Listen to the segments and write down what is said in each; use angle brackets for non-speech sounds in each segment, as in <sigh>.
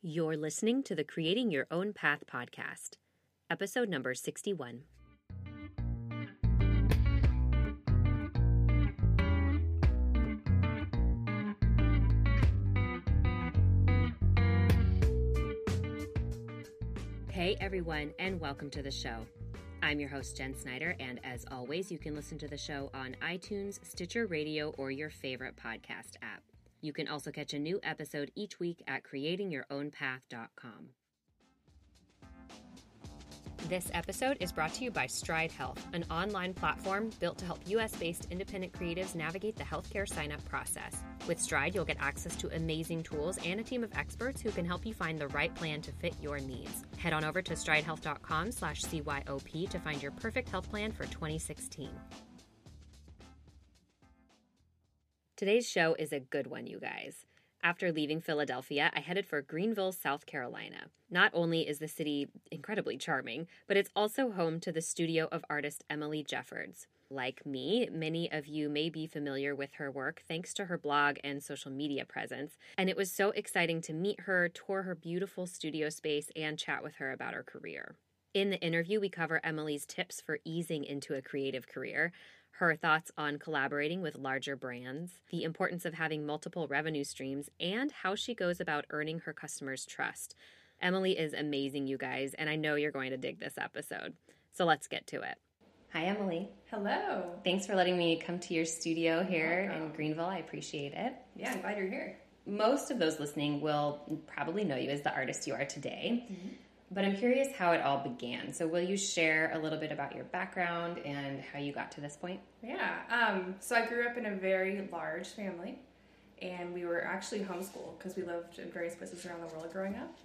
You're listening to the Creating Your Own Path podcast, episode number 61. Hey everyone, and welcome to the show. I'm your host, Jen Snyder, and as always, you can listen to the show on iTunes, Stitcher Radio, or your favorite podcast app. You can also catch a new episode each week at creatingyourownpath.com. This episode is brought to you by Stride Health, an online platform built to help US based independent creatives navigate the healthcare sign up process. With Stride, you'll get access to amazing tools and a team of experts who can help you find the right plan to fit your needs. Head on over to stridehealth.com slash CYOP to find your perfect health plan for 2016. Today's show is a good one, you guys. After leaving Philadelphia, I headed for Greenville, South Carolina. Not only is the city incredibly charming, but it's also home to the studio of artist Emily Jeffords. Like me, many of you may be familiar with her work thanks to her blog and social media presence, and it was so exciting to meet her, tour her beautiful studio space, and chat with her about her career. In the interview, we cover Emily's tips for easing into a creative career, her thoughts on collaborating with larger brands, the importance of having multiple revenue streams, and how she goes about earning her customers' trust. Emily is amazing, you guys, and I know you're going to dig this episode. So let's get to it. Hi, Emily. Hello. Thanks for letting me come to your studio here in Greenville. I appreciate it. Yeah, I'm glad you're here. Most of those listening will probably know you as the artist you are today. Mm-hmm. But I'm curious how it all began. So, will you share a little bit about your background and how you got to this point? Yeah. Um, so, I grew up in a very large family, and we were actually homeschooled because we lived in various places around the world growing up.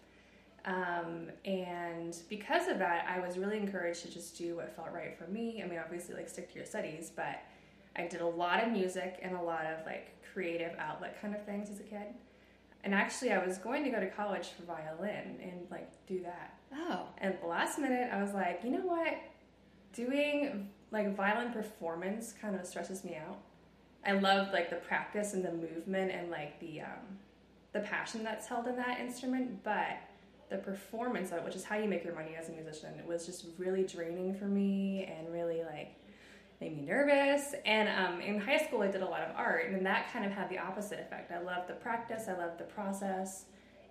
Um, and because of that, I was really encouraged to just do what felt right for me. I mean, obviously, like stick to your studies, but I did a lot of music and a lot of like creative outlet kind of things as a kid. And actually, I was going to go to college for violin and like do that. Oh. And the last minute, I was like, you know what? Doing like violin performance kind of stresses me out. I love like the practice and the movement and like the um, the passion that's held in that instrument, but the performance of it, which is how you make your money as a musician, it was just really draining for me and really like made me nervous. And um, in high school, I did a lot of art, and that kind of had the opposite effect. I loved the practice, I loved the process,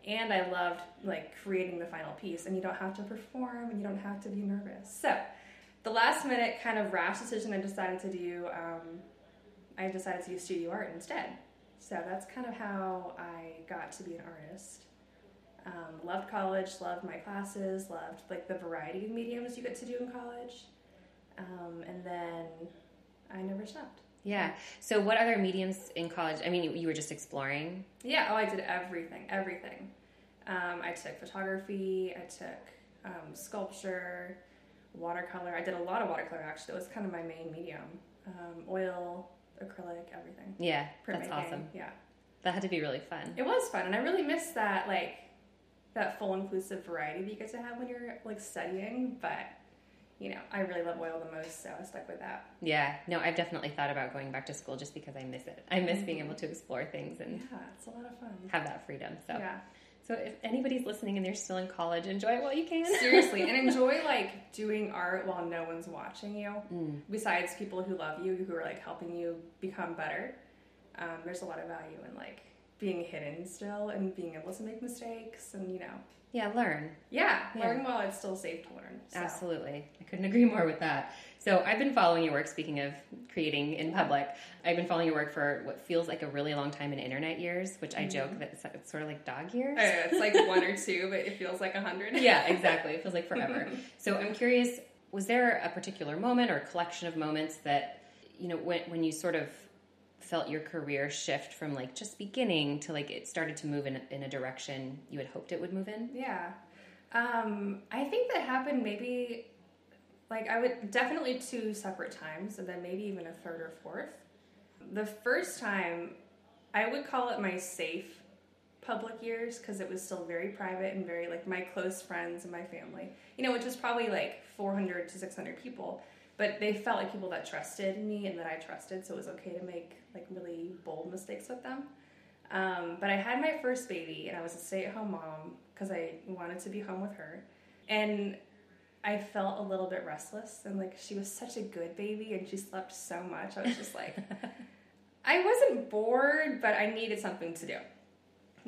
and I loved like creating the final piece. And you don't have to perform, and you don't have to be nervous. So, the last minute kind of rash decision I decided to do, um, I decided to do studio art instead. So that's kind of how I got to be an artist. Um, loved college, loved my classes, loved like the variety of mediums you get to do in college. Um, and then I never stopped. Yeah. So, what other mediums in college? I mean, you were just exploring. Yeah. Oh, I did everything. Everything. Um, I took photography. I took um, sculpture, watercolor. I did a lot of watercolor. Actually, that was kind of my main medium. Um, oil, acrylic, everything. Yeah, that's awesome. Yeah. That had to be really fun. It was fun, and I really miss that like that full inclusive variety that you get to have when you're like studying. But you know, I really love oil the most, so I stuck with that. Yeah, no, I've definitely thought about going back to school just because I miss it. I miss mm-hmm. being able to explore things and yeah, it's a lot of fun. Have that freedom. So yeah. So if anybody's listening and they're still in college, enjoy it while you can. Seriously, and <laughs> enjoy like doing art while no one's watching you. Mm. Besides people who love you, who are like helping you become better. Um, there's a lot of value in like being hidden still and being able to make mistakes and you know. Yeah learn. Yeah, yeah. learn while it's still safe to learn so. absolutely. I couldn't agree more with that. So i've been following your work speaking of creating in public i've been following your work for what feels like a really long time in internet years which i mm-hmm. joke that it's, sort of like dog years. Oh, it's like <laughs> one or two but it feels like a hundred. Yeah exactly. It feels like forever. <laughs> So i'm curious was there a particular moment or collection of moments that you know when, when you sort of felt your career shift from like just beginning to like it started to move in, in a direction you had hoped it would move in? Yeah. Um, I think that happened maybe like I would definitely two separate times and then maybe even a third or fourth. The first time I would call it my safe public years because it was still very private and very like my close friends and my family, you know, which was probably like 400 to 600 people but they felt like people that trusted me and that I trusted, so it was okay to make like really bold mistakes with them. Um, but I had my first baby, and I was a stay-at-home mom because I wanted to be home with her, and I felt a little bit restless. And like she was such a good baby, and she slept so much. I was just like, <laughs> I wasn't bored, but I needed something to do.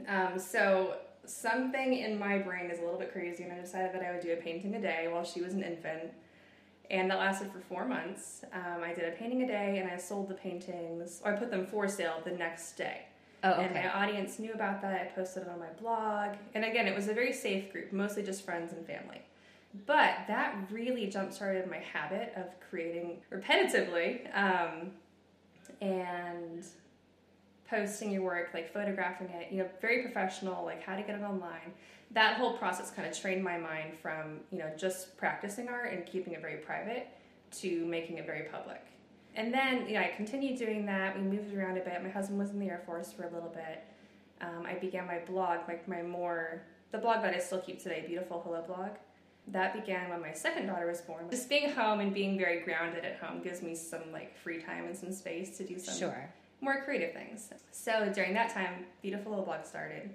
Um, so something in my brain is a little bit crazy, and I decided that I would do a painting a day while she was an infant. And that lasted for four months. Um, I did a painting a day, and I sold the paintings, or I put them for sale the next day. Oh, okay. And my audience knew about that. I posted it on my blog. And again, it was a very safe group, mostly just friends and family. But that really jump started my habit of creating repetitively um, and posting your work, like photographing it, you know, very professional, like how to get it online. That whole process kind of trained my mind from, you know, just practicing art and keeping it very private to making it very public. And then, you know, I continued doing that. We moved around a bit. My husband was in the Air Force for a little bit. Um, I began my blog, like my more, the blog that I still keep today, Beautiful Hello blog. That began when my second daughter was born. Just being home and being very grounded at home gives me some like free time and some space to do some Sure. More creative things. So during that time, Beautiful Hello Blog started.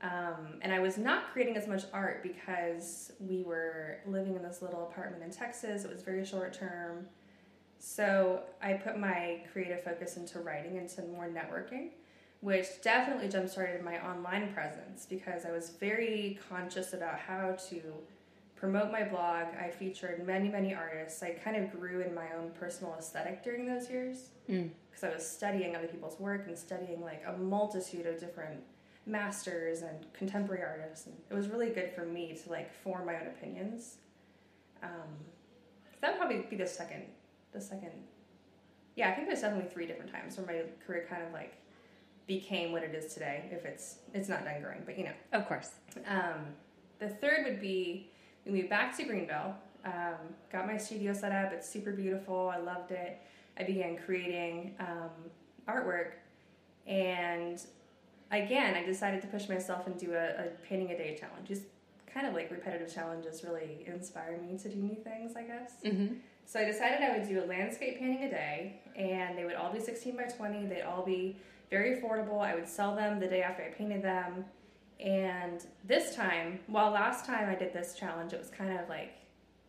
Um, and I was not creating as much art because we were living in this little apartment in Texas. It was very short term. So I put my creative focus into writing, into more networking, which definitely jump started my online presence because I was very conscious about how to promote my blog. I featured many, many artists. I kind of grew in my own personal aesthetic during those years Mm. because I was studying other people's work and studying like a multitude of different masters and contemporary artists, and it was really good for me to like form my own opinions. Um, that would probably be the second, the second. Yeah, I think there's definitely three different times where my career kind of like became what it is today. If it's it's not done growing, but you know. Of course. Um, the third would be we moved back to Greenville. Um, got my studio set up. It's super beautiful. I loved it. I began creating um, artwork, and again, I decided to push myself and do a, a painting a day challenge. Just kind of like repetitive challenges really inspire me to do new things, I guess. Mm-hmm. So I decided I would do a landscape painting a day, and they would all be 16 by 20. They'd all be very affordable. I would sell them the day after I painted them. And this time, while last time I did this challenge, it was kind of like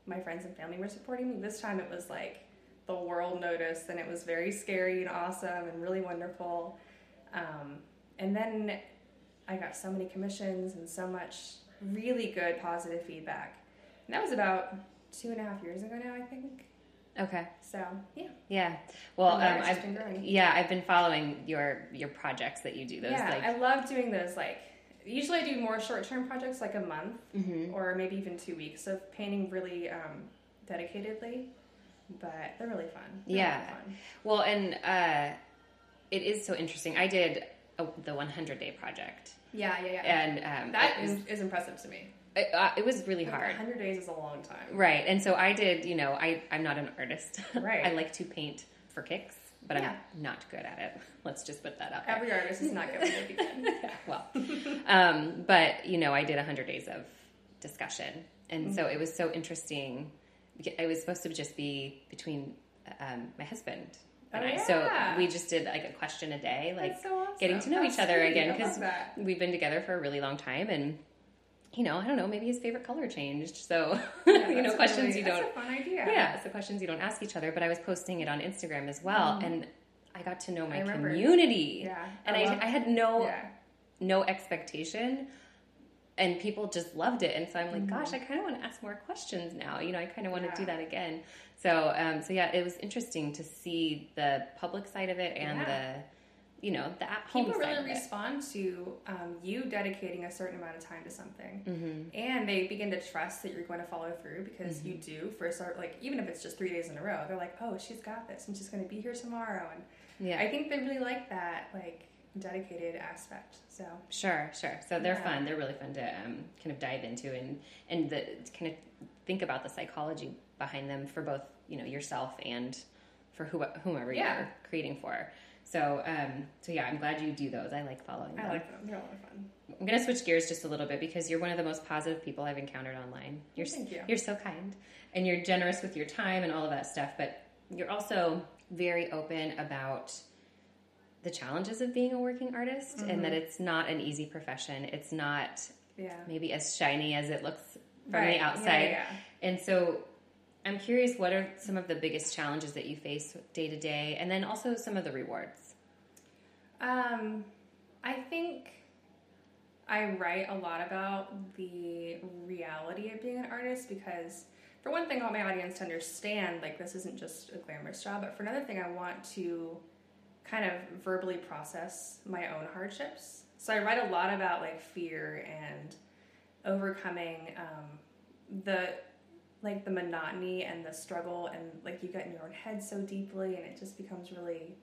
my friends and family were supporting me. This time it was like the world noticed, and it was very scary and awesome and really wonderful. Um, and then I got so many commissions and so much really good positive feedback. And that was about two and a half years ago now, I think. Okay. So yeah, Yeah. Well, um, I've been growing. yeah, I've been following your your projects that you do. Those yeah, like I love doing those. Like usually, I do more short-term projects, like a month Mhm. or maybe even two weeks of painting really um, dedicatedly. But they're really fun. They're Yeah. really fun. Well, and uh, it is so interesting. I did a, the 100 day project, Yeah, yeah, yeah. and um, that is, is impressive to me. it, uh, it was really Like, hard. 100 days is a long time. Right. And so I did, you know, I, I'm not an artist. <laughs> Right. I like to paint for kicks, but Yeah. I'm not good at it. <laughs> Let's just put that out there. Every artist is not good when they begin. well, um, but, you know, I did 100 days of discussion. And so Mm-hmm. it was so interesting. It was supposed to just be between um, my husband and Oh, I. So we just did like a question a day, like so awesome. getting to know That's each other sweet. again because we've been together for a really long time and you know i don't know maybe his favorite color changed so Yeah, <laughs> you know questions really- you don't fun idea. yeah, so questions you don't ask each other. But I was posting it on Instagram as well, and I got to know my Mm-hmm. Community. Yeah, and I I, I had no Yeah. no expectation, and people just loved it. And so I'm like, Mm-hmm. gosh, I kind of want to ask more questions now. You know, I kind of want to do that again. So, um, so yeah, it was interesting to see the public side of it and Yeah. the, you know, the at home People really respond to um, you dedicating a certain amount of time to something, Mm-hmm. and they begin to trust that you're going to follow through because you do for a start. Like even if it's just three days in a row, they're like, "Oh, she's got this, and she's going to be here tomorrow." And Yeah. I think they really like that like dedicated aspect. So Sure, sure. So they're Yeah. fun. They're really fun to um, kind of dive into and and the kind of think about the psychology behind them for both you know yourself and for who, whomever Yeah. you're creating for. So um, so yeah, I'm glad you do those. I like following them. I like them; they're a lot of fun. I'm gonna switch gears just a little bit because you're one of the most positive people I've encountered online. You're Thank you. you're so kind and you're generous with your time and all of that stuff, but you're also very open about the challenges of being a working artist and that it's not an easy profession. It's not Yeah. maybe as shiny as it looks from Right. the Yeah, outside. yeah. And so I'm curious what are some of the biggest challenges that you face day to day and then also some of the rewards. Um, I think I write a lot about the reality of being an artist because, for one thing, I want my audience to understand like this isn't just a glamorous job, but for another thing, I want to kind of verbally process my own hardships. So I write a lot about like fear and overcoming um, the like the monotony and the struggle and like you get in your own head so deeply and it just becomes really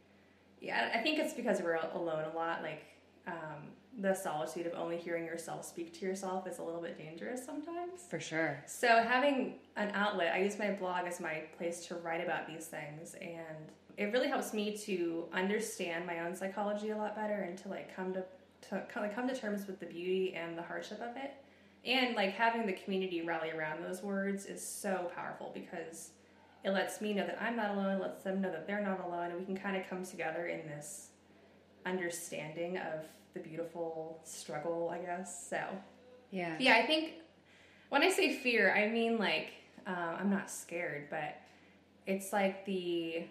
yeah i think it's because we're alone a lot like um, the solitude of only hearing yourself speak to yourself is a little bit dangerous sometimes For sure. so having an outlet i use my blog as my place to write about these things and it really helps me to understand my own psychology a lot better and to like come to, to kind of come to terms with the beauty and the hardship of it and like having the community rally around those words is so powerful because it lets me know that i'm not alone lets them know that they're not alone and we can kind of come together in this understanding of the beautiful struggle i guess so Yeah. yeah, I think when I say fear, I mean like um, I'm not scared, but it's like the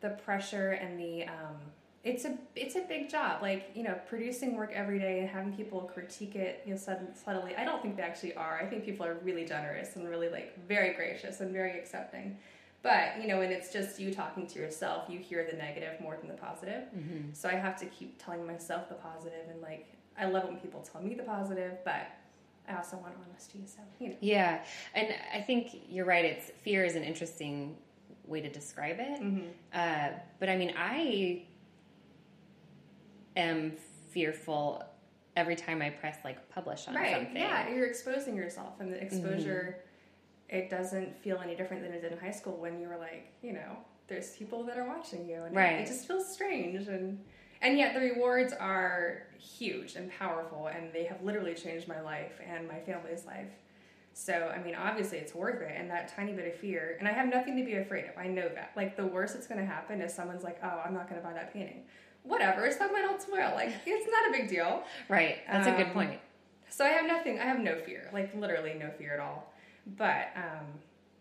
the pressure and the um, it's a it's a big job. Like you know, producing work every day and having people critique it you know subtly. I don't think they actually are. I think people are really generous and really like very gracious and very accepting. But you know, when it's just you talking to yourself, you hear the negative more than the positive. Mm-hmm. So I have to keep telling myself the positive and like I love when people tell me the positive, but I also want honesty. So you know, Yeah, and I think you're right. It's fear is an interesting way to describe it. Mm-hmm. Uh, but I mean, I am fearful every time I press like publish on right? something. Yeah, you're exposing yourself, and the exposure mm-hmm. it doesn't feel any different than it did in high school when you were like, you know, there's people that are watching you, and it- Right. it just feels strange and. And yet the rewards are huge and powerful, and they have literally changed my life and my family's life. So, I mean, obviously it's worth it, and that tiny bit of fear, and I have nothing to be afraid of. I know that. Like, the worst that's going to happen is someone's like, oh, I'm not going to buy that painting. Whatever, it's not mine tomorrow. Like, it's not a big deal. Right. That's a good Um, point. So I have nothing, I have no fear, like, literally no fear at all. But um,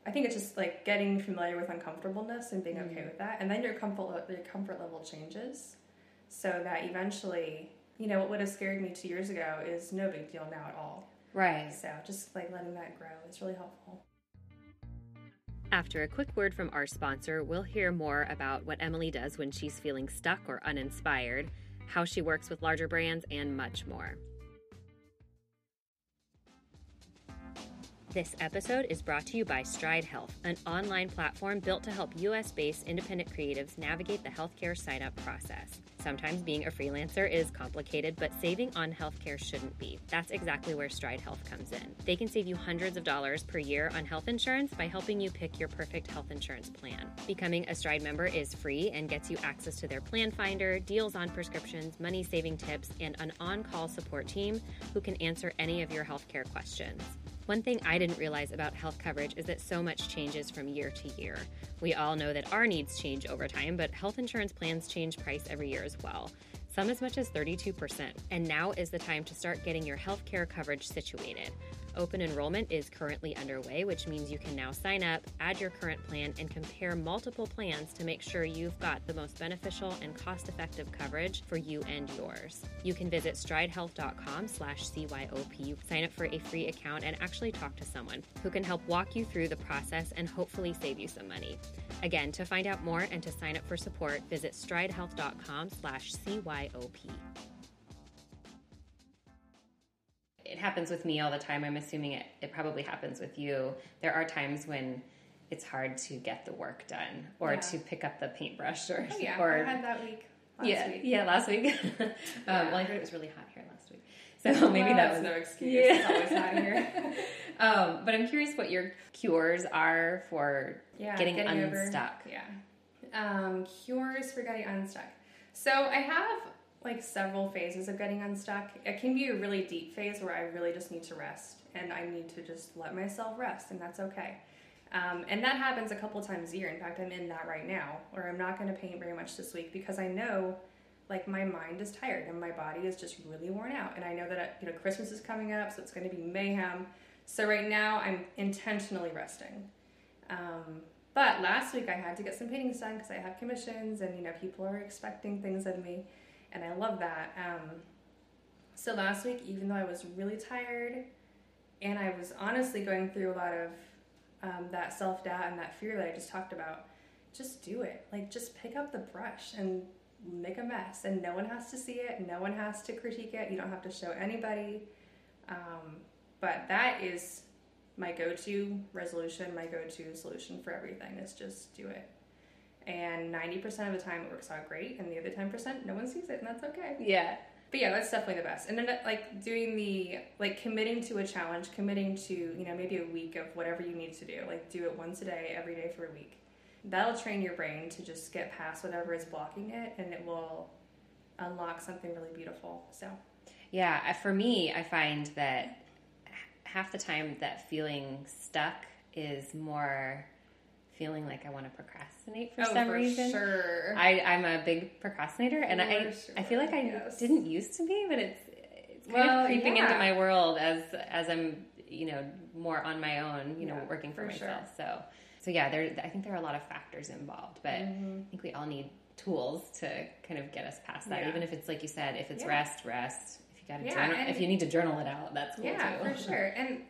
I think it's just like getting familiar with uncomfortableness and being okay with that, and then your comfort, your comfort level changes so that eventually, you know, what would have scared me two years ago is no big deal now at all. Right. So just like letting that grow is really helpful. After a quick word from our sponsor, we'll hear more about what Emily does when she's feeling stuck or uninspired, how she works with larger brands, and much more. This episode is brought to you by Stride Health, an online platform built to help US based independent creatives navigate the healthcare sign up process. Sometimes being a freelancer is complicated, but saving on healthcare shouldn't be. That's exactly where Stride Health comes in. They can save you hundreds of dollars per year on health insurance by helping you pick your perfect health insurance plan. Becoming a Stride member is free and gets you access to their plan finder, deals on prescriptions, money saving tips, and an on call support team who can answer any of your healthcare questions. One thing I didn't realize about health coverage is that so much changes from year to year. We all know that our needs change over time, but health insurance plans change price every year as well, some as much as 32%. And now is the time to start getting your healthcare coverage situated. Open enrollment is currently underway, which means you can now sign up, add your current plan, and compare multiple plans to make sure you've got the most beneficial and cost-effective coverage for you and yours. You can visit stridehealth.com slash CYOP, sign up for a free account, and actually talk to someone who can help walk you through the process and hopefully save you some money. Again, to find out more and to sign up for support, visit stridehealth.com slash CYOP. It happens with me all the time. I'm assuming it, it probably happens with you. There are times when it's hard to get the work done or Yeah. to pick up the paintbrush or, Oh yeah, or I had that week last yeah, week. yeah, last week. <laughs> um, Well, I heard it was really hot here last week, so <laughs> maybe Well, that was no excuse. Yeah. It's always hot here. <laughs> um, but I'm curious what your cures are for yeah, getting, over- unstuck. yeah. Um, cures for getting unstuck. So I have like several phases of getting unstuck. It can be a really deep phase where I really just need to rest and I need to just let myself rest, and that's okay. Um, and that happens a couple times a year. In fact, I'm in that right now, where I'm not going to paint very much this week because I know Like my mind is tired and my body is just really worn out. And I know that you know Christmas is coming up, so it's going to be mayhem. So right now I'm intentionally resting. Um, but last week I had to get some paintings done because I have commissions and you know people are expecting things of me, and I love that. Um, so last week, even though I was really tired, and I was honestly going through a lot of um, that self doubt and that fear that I just talked about, just do it. Like just pick up the brush and make a mess, and no one has to see it. No one has to critique it. You don't have to show anybody. Um, but that is my go-to resolution, my go-to solution for everything is just do it. And 90% of the time it works out great, and the other 10% no one sees it, and that's okay. Yeah. But yeah, that's definitely the best. And then like doing the like committing to a challenge, committing to, you know, maybe a week of whatever you need to do. Like do it once a day, every day for a week. That'll train your brain to just get past whatever is blocking it and it will unlock something really beautiful. So yeah, for me, I find that half the time that feeling stuck is more feeling like I want to procrastinate for oh, some for reason. Sure. I, I'm a big procrastinator, and For I sure, I feel like I yes. didn't used to be, but it's it's kind Well, of creeping yeah. into my world as as I'm you know more on my own, you know, Yeah, working for, for myself. So so yeah, there I think there are a lot of factors involved, but Mm-hmm. I think we all need tools to kind of get us past that. Yeah. Even if it's like you said, if it's rest, rest. If you got to journal, if you need to journal it out, that's cool yeah, too. for sure. And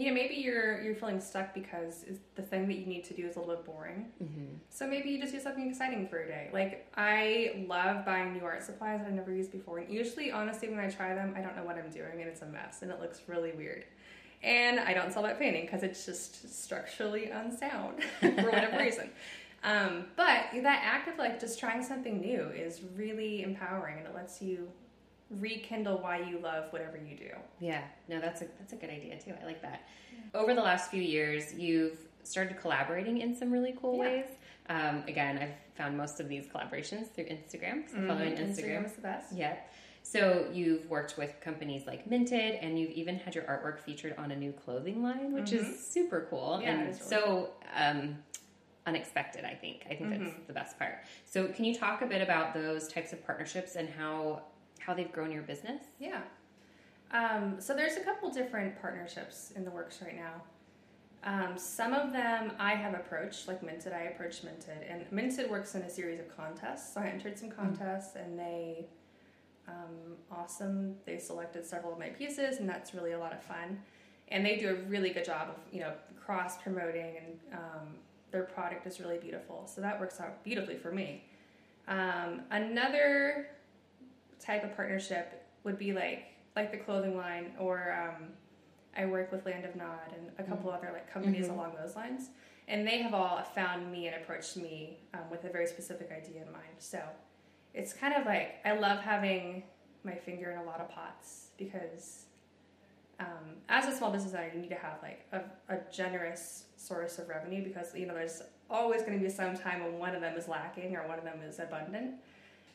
you know, maybe you're you're feeling stuck because the thing that you need to do is a little bit boring. hmm So maybe you just do something exciting for a day. Like I love buying new art supplies that I've never used before, and usually, honestly, when I try them, I don't know what I'm doing, and it's a mess, and it looks really weird. And I don't sell that painting because it's just structurally unsound <laughs> for whatever reason. Um, but that act of like just trying something new is really empowering, and it lets you rekindle why you love whatever you do. Yeah, no, that's a that's a good idea too. I like that. Over the last few years, you've started collaborating in some really cool Yeah. ways. Um, again, I've found most of these collaborations through Instagram. So following Mhm. Instagram, is the best. yeah. So you've worked with companies like Minted, and you've even had your artwork featured on a new clothing line, which is super cool Mm-hmm. Yeah, and really so um, unexpected. I think. I think Mm-hmm. that's the best part. So, can you talk a bit about those types of partnerships and how how they've grown your business? Yeah. Um, so there's a couple different partnerships in the works right now. Um, some of them I have approached, like Minted. I approached Minted, and Minted works in a series of contests. So I entered some contests, and they, um, awesome. They selected several of my pieces, and that's really a lot of fun. And they do a really good job of you know cross promoting, and um, their product is really beautiful. So that works out beautifully for me. Um, another type of partnership would be like like the clothing line or um, I work with Land of Nod and a couple other like companies Mhm. along those lines, and they have all found me and approached me um, with a very specific idea in mind. So it's kind of like I love having my finger in a lot of pots because um, as a small business owner, you need to have like a, a generous source of revenue because you know there's always going to be some time when one of them is lacking or one of them is abundant.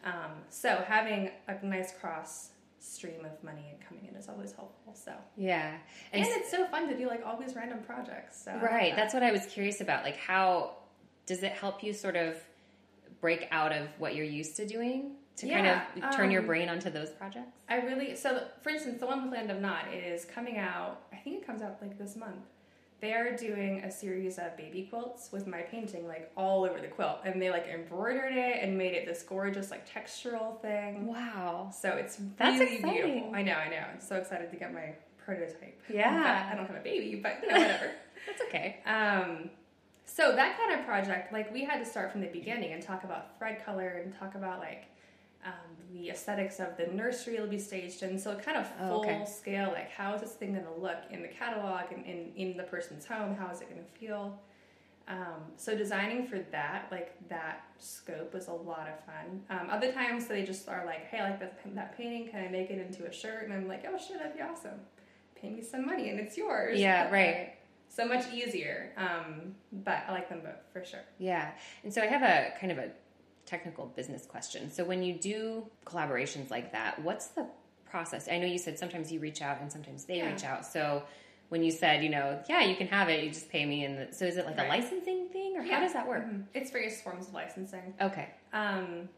Um, so having a nice cross stream of money and coming in is always helpful. So Yeah, and, s- it's so fun to do like all these random projects. So Right. That's what I was curious about. Like, how does it help you sort of break out of what you're used to doing to Yeah, kind of turn your um, brain onto those projects? I really so for instance, the one with Land of Nod is coming out. I think it comes out like this month. They are doing a series of baby quilts with my painting like all over the quilt, and they like embroidered it and made it this gorgeous like textural thing. Wow. So it's That's really exciting. beautiful. I know, I know. I'm so excited to get my prototype. <laughs> Yeah. I don't have a baby, but you know whatever. <laughs> That's okay. Um, so that kind of project, like we had to start from the beginning and talk about thread color and talk about like um, the aesthetics of the nursery it'll be staged in. So kind of Oh, full okay. scale, like how is this thing going to look in the catalog and in, in the person's home? How is it going to feel? Um, so designing for that, like that scope, was a lot of fun. Um, other times they just are like, "Hey, I like that, that painting. Can I make it into a shirt?" And I'm like, "Oh, shit that'd be awesome. Pay me some money, and it's yours." Yeah, <laughs> right. So much easier. Um, but I like them both for sure. Yeah. And so I have a kind of a technical business question. So when you do collaborations like that, what's the process? I know you said sometimes you reach out and sometimes they Yeah. reach out. So when you said, you know, yeah, you can have it, you just pay me. And so is it like a licensing thing or Yeah. how does that work? Mhm. It's various forms of licensing. Okay. Um,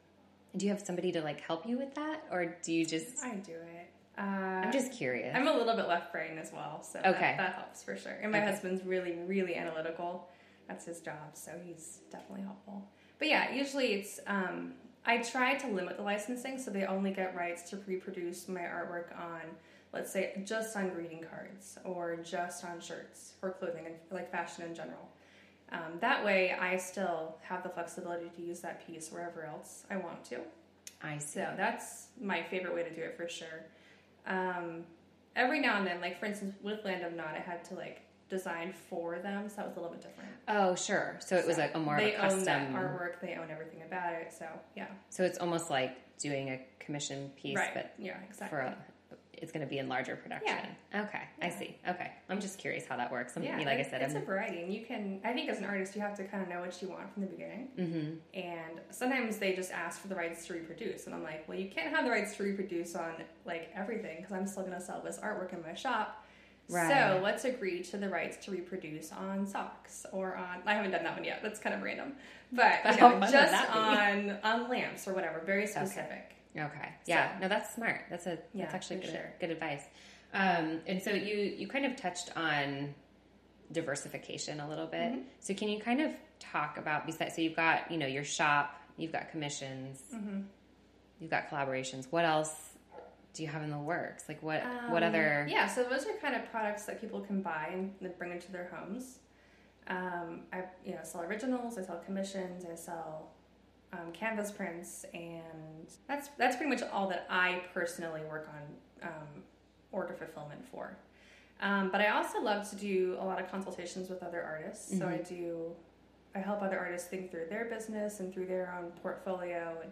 Do you have somebody to like help you with that, or do you just? I do it. Uh, I'm just curious. I'm a little bit left brain as well, so Okay. that, that helps for sure. And my Okay. husband's really, really analytical. That's his job, so he's definitely helpful. But yeah, usually it's um, I try to limit the licensing so they only get rights to reproduce my artwork on, let's say, just on greeting cards or just on shirts or clothing and like fashion in general. Um, that way, I still have the flexibility to use that piece wherever else I want to. I see. So that's my favorite way to do it for sure. Um, every now and then, like for instance, with Land of Nod, I had to like design for them, so that was a little bit different. Oh, sure. So it was like a more of they a custom. artwork, they own everything about it. So yeah, So it's almost like doing a commission piece, right, but yeah, exactly. for a, it's going to be in larger production. Okay, I see. Okay, I'm just curious how that works. I'm, yeah, like I said, it's I'm. a variety, and you can. I think as an artist, you have to kind of know what you want from the beginning. hmm And sometimes they just ask for the rights to reproduce, and I'm like, well, you can't have the rights to reproduce on like everything because I'm still going to sell this artwork in my shop. Right. So let's agree to the rights to reproduce on socks or on. I haven't done that one yet. That's kind of random, but you know, just on on lamps or whatever. Very specific. Okay. Yeah. no, that's smart. That's a Yeah, that's actually good, sure. good advice. Um, and so you you kind of touched on diversification a little bit. Mm-hmm. So can you kind of talk about besides? So you've got you know your shop, you've got commissions, Mm-hmm. you've got collaborations. What else do you have in the works? Like what what Um, other? Yeah, so those are kind of products that people can buy and then bring into their homes. Um, I you know sell originals, I sell commissions, I sell um, canvas prints, and that's that's pretty much all that I personally work on um, order fulfillment for. Um, but I also love to do a lot of consultations with other artists. So I do, I help other artists think through their business and through their own portfolio and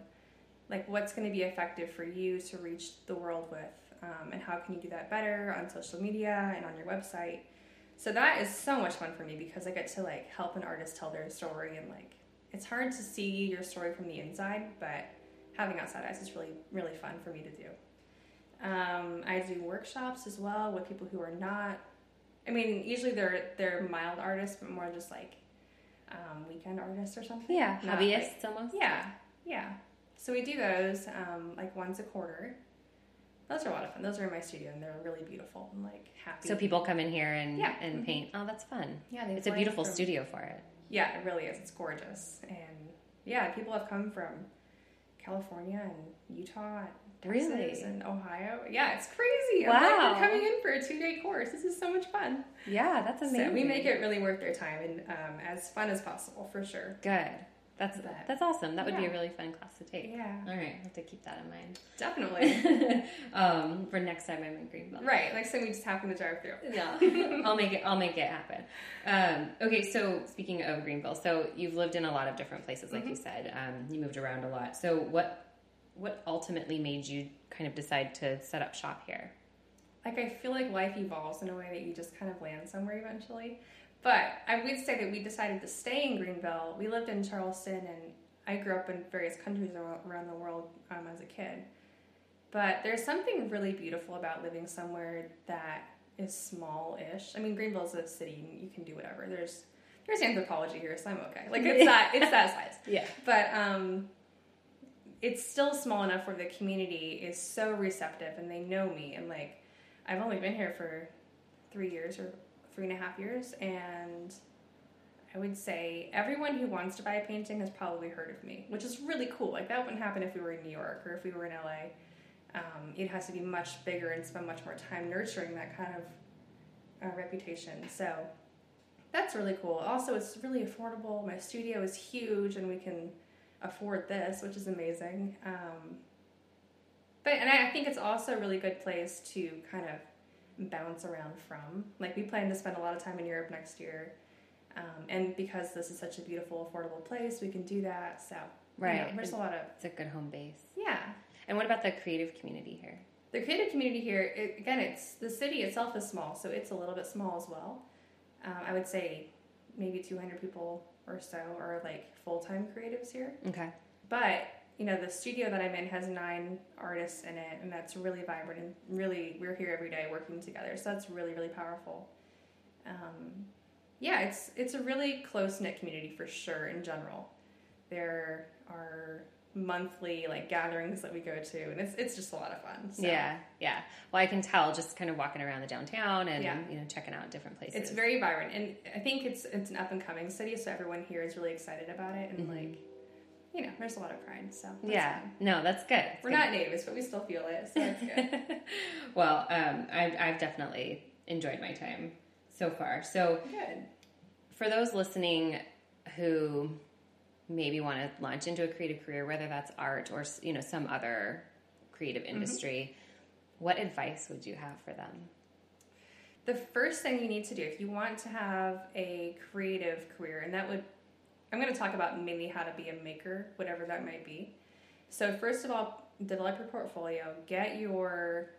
like what's going to be effective for you to reach the world with, um, and how can you do that better on social media and on your website. So that is so much fun for me because I get to like help an artist tell their story and like it's hard to see your story from the inside, but having outside eyes is really really fun for me to do. Um, I do workshops as well with people who are not. I mean, usually they're they're mild artists, but more just like um, weekend artists or something. Yeah, Not hobbyists like- almost. yeah, yeah. So we do those um, like once a quarter. Those are a lot of fun. Those are in my studio, and they're really beautiful and like happy. So people come in here and Yeah. and Mhm. paint. Oh, that's fun. yeah, It's a beautiful from- studio for it. Yeah, it really is. It's gorgeous, and yeah, people have come from California and Utah, and Texas, Really? and Ohio. Yeah, it's crazy. I'm like, Wow. we're coming in for a two day course. This is so much fun. Yeah, that's amazing. So we make it really worth their time and um, as fun as possible for sure. good. That's But- that's awesome. That would be a really fun class to take. Yeah, All right, have to keep that in mind. definitely. <laughs> um, for next time I'm in Greenville. right. Next time we just happen to drive through. Yeah, <laughs> I'll make it. I'll make it happen. Um, okay, so speaking of Greenville, so you've lived in a lot of different places, like you said. Um, you moved around a lot. So what what ultimately made you kind of decide to set up shop here? like I feel like life evolves in a way that you just kind of land somewhere eventually. But I would say that we decided to stay in Greenville. We lived in Charleston, and I grew up in various countries around the world um, as a kid. But there's something really beautiful about living somewhere that is small-ish. I mean, Greenville is a city; and you can do whatever. There's there's Anthropologie here, so I'm okay. Like it's that it's that size. <laughs> Yeah. But um, it's still small enough where the community is so receptive and they know me. And like, I've only been here for three years or three and a half years. And I would say everyone who wants to buy a painting has probably heard of me, which is really cool. Like, that wouldn't happen if we were in New York or if we were in LA. Um, it has to be much bigger and spend much more time nurturing that kind of uh, reputation. So that's really cool. Also, it's really affordable. My studio is huge, and we can afford this, which is amazing. Um, but and I, I think it's also a really good place to kind of bounce around from. Like we plan to spend a lot of time in Europe next year, um, and because this is such a beautiful, affordable place, we can do that. So you know, Right. there's a lot of It's a good home base. yeah. And what about the creative community here? The creative community here, it, again, it's the city itself is small, so it's a little bit small as well. Um, I would say maybe 200 people or so are like full time creatives here. Okay. But you know, the studio that I'm in has nine artists in it, and that's really vibrant and really we're here every day working together. So that's really really powerful. Um, yeah, it's it's a really close knit community for sure in general. There are monthly like gatherings that we go to, and it's it's just a lot of fun. So. Yeah, yeah. Well, I can tell just kind of walking around the downtown and Yeah. you know checking out different places. It's very vibrant, and I think it's it's an up and coming city, so everyone here is really excited about it, and like, you know, there's a lot of pride. So that's Mm-hmm. yeah. fun. No, that's good. It's we're good. not natives, but we still feel it, so that's good. <laughs> well, um, I've, I've definitely enjoyed my time so far. So, good. for those listening who maybe want to launch into a creative career, whether that's art or you know some other creative Mm-hmm. industry, what advice would you have for them? The first thing you need to do if you want to have a creative career, and that would, I'm going to talk about mainly how to be a maker, whatever that might be. So, first of all, develop your portfolio, get your,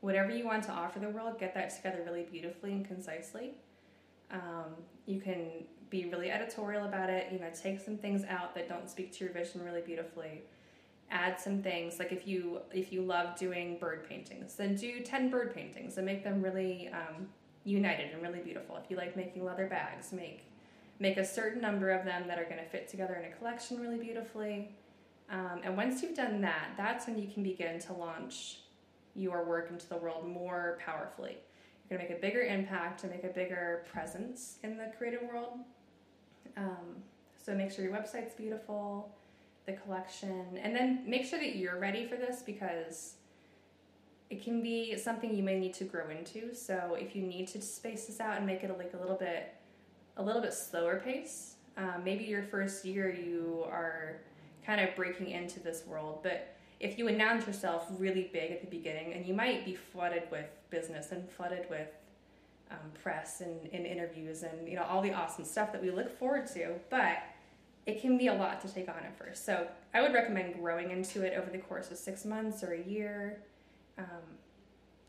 whatever you want to offer the world, get that together really beautifully and concisely. Um, you can be really editorial about it, you know, take some things out that don't speak to your vision really beautifully add some things like if you if you love doing bird paintings then do 10 bird paintings and make them really um, united and really beautiful if you like making leather bags make make a certain number of them that are going to fit together in a collection really beautifully. Um, and once you've done that that's when you can begin to launch your work into the world more powerfully. You're going to make a bigger impact and make a bigger presence in the creative world. Um, so make sure your website's beautiful the collection and then make sure that you're ready for this because it can be something you may need to grow into. So if you need to space this out and make it like a little bit a little bit slower pace um, maybe your first year you are kind of breaking into this world but if you announce yourself really big at the beginning and you might be flooded with business and flooded with um, press and, and interviews and you know all the awesome stuff that we look forward to but it can be a lot to take on at first. So I would recommend growing into it over the course of six months or a year, um,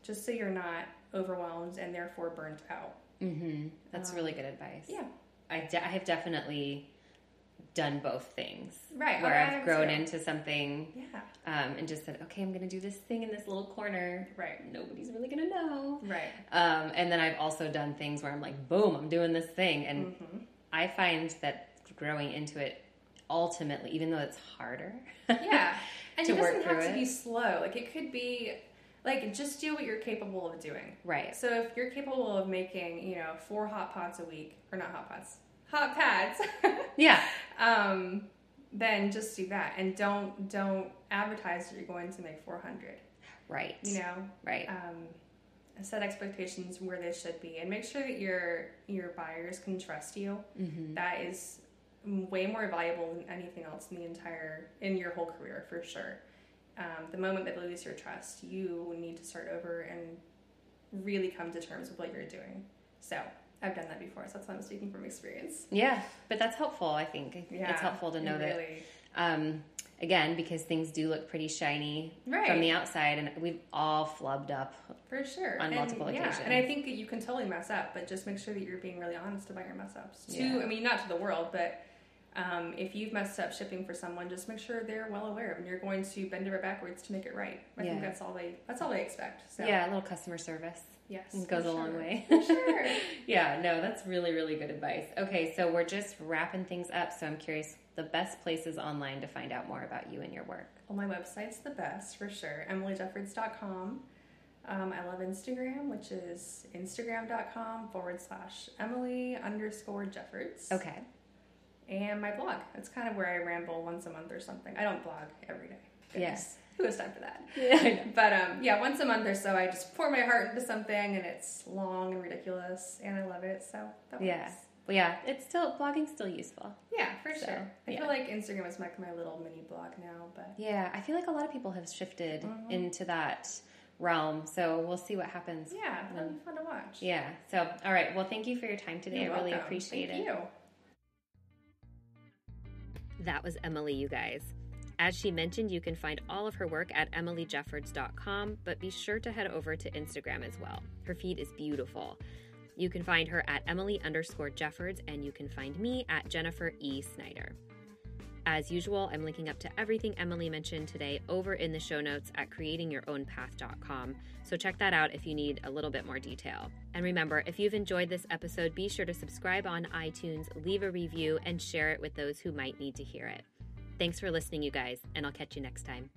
just so you're not overwhelmed and therefore burnt out. Mm-hmm. That's really good advice. Yeah, I, de- I have definitely done both things. Right. Where Oh, I've grown into something yeah, um, and just said, okay, I'm going to do this thing in this little corner. right, Nobody's really going to know. right. Um, and then I've also done things where I'm like, boom, I'm doing this thing. And Mm-hmm. I find that growing into it ultimately, even though it's harder. Yeah, <laughs> and To it work doesn't have to it. be slow. Like it could be, like just do what you're capable of doing. right. So if you're capable of making, you know, four hot pots a week, or not hot pots, hot pads. <laughs> Yeah. um, then just do that and don't don't advertise that you're going to make 400 Right. you know Right. um, set expectations where they should be and make sure that your your buyers can trust you Mm-hmm. That is way more valuable than anything else in the entire in your whole career for sure um, the moment that they lose your trust you need to start over and really come to terms with what you're doing so i've done that before so that's why i'm speaking from experience Yeah. But that's helpful, I think. yeah it's helpful to know that really, um, again because things do look pretty shiny Right. from the outside and we've all flubbed up For sure. on And, multiple yeah, occasions. And I think that you can totally mess up, but just make sure that you're being really honest about your mess ups. To, Yeah. I mean, not to the world, but um, if you've messed up shipping for someone, just make sure they're well aware of, it and you're going to bend over backwards to make it right. I Yeah. think that's all they that's all they expect. So yeah a little customer service yes, It goes a long way. <laughs> For sure. <laughs> yeah no that's really really good advice okay so we're just wrapping things up so i'm curious the best places online to find out more about you and your work well, my website's the best for sure. EmilyJeffords.com. Um, I love Instagram, which is Instagram.com forward slash Emily underscore Jeffords. okay and my blog. It's kind of where I ramble once a month or something. I don't blog every day. Yes. Who has time for that? yeah But um, yeah, once a month or so, I just pour my heart into something, and it's long and ridiculous, and I love it. So that works. yeah well yeah it's still blogging's still useful Yeah, for So, sure. I yeah. feel like Instagram is like my little mini blog now, but yeah i feel like a lot of people have shifted Mhm. into that realm so we'll see what happens yeah, that'll be fun to watch. yeah so all right well thank you for your time today You're i really welcome. appreciate Thank it You. That was Emily, you guys. As she mentioned, you can find all of her work at emilyjeffords.com, but be sure to head over to Instagram as well. Her feed is beautiful. You can find her at Emily underscore Jeffords, and you can find me at Jennifer E. Snyder. As usual, I'm linking up to everything Emily mentioned today over in the show notes at creatingyourownpath.com. So check that out if you need a little bit more detail. And remember, if you've enjoyed this episode, be sure to subscribe on iTunes, leave a review, and share it with those who might need to hear it. Thanks for listening, you guys, and I'll catch you next time.